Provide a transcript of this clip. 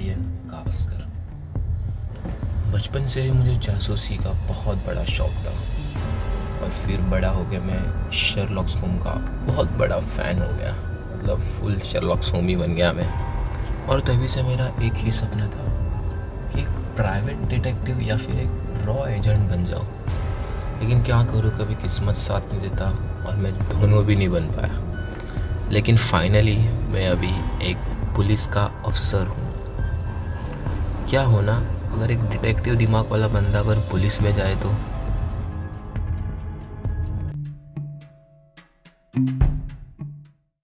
आर्यन गावस्कर बचपन से ही मुझे जासूसी का बहुत बड़ा शौक था। और फिर बड़ा हो गया मैं शर्लॉक्स होम का बहुत बड़ा फ़ैन हो गया। मतलब फुल शर्लॉक्स होम ही बन गया मैं। और तभी से मेरा एक ही सपना था कि एक प्राइवेट डिटेक्टिव या फिर एक रॉ एजेंट बन जाओ लेकिन क्या करूँ, कभी किस्मत साथ नहीं देता और मैं दोनों भी नहीं बन पाया। लेकिन फाइनली मैं अभी एक पुलिस का अफसर हूँ। क्या होना अगर एक डिटेक्टिव दिमाग वाला बंदा अगर पुलिस में जाए तो।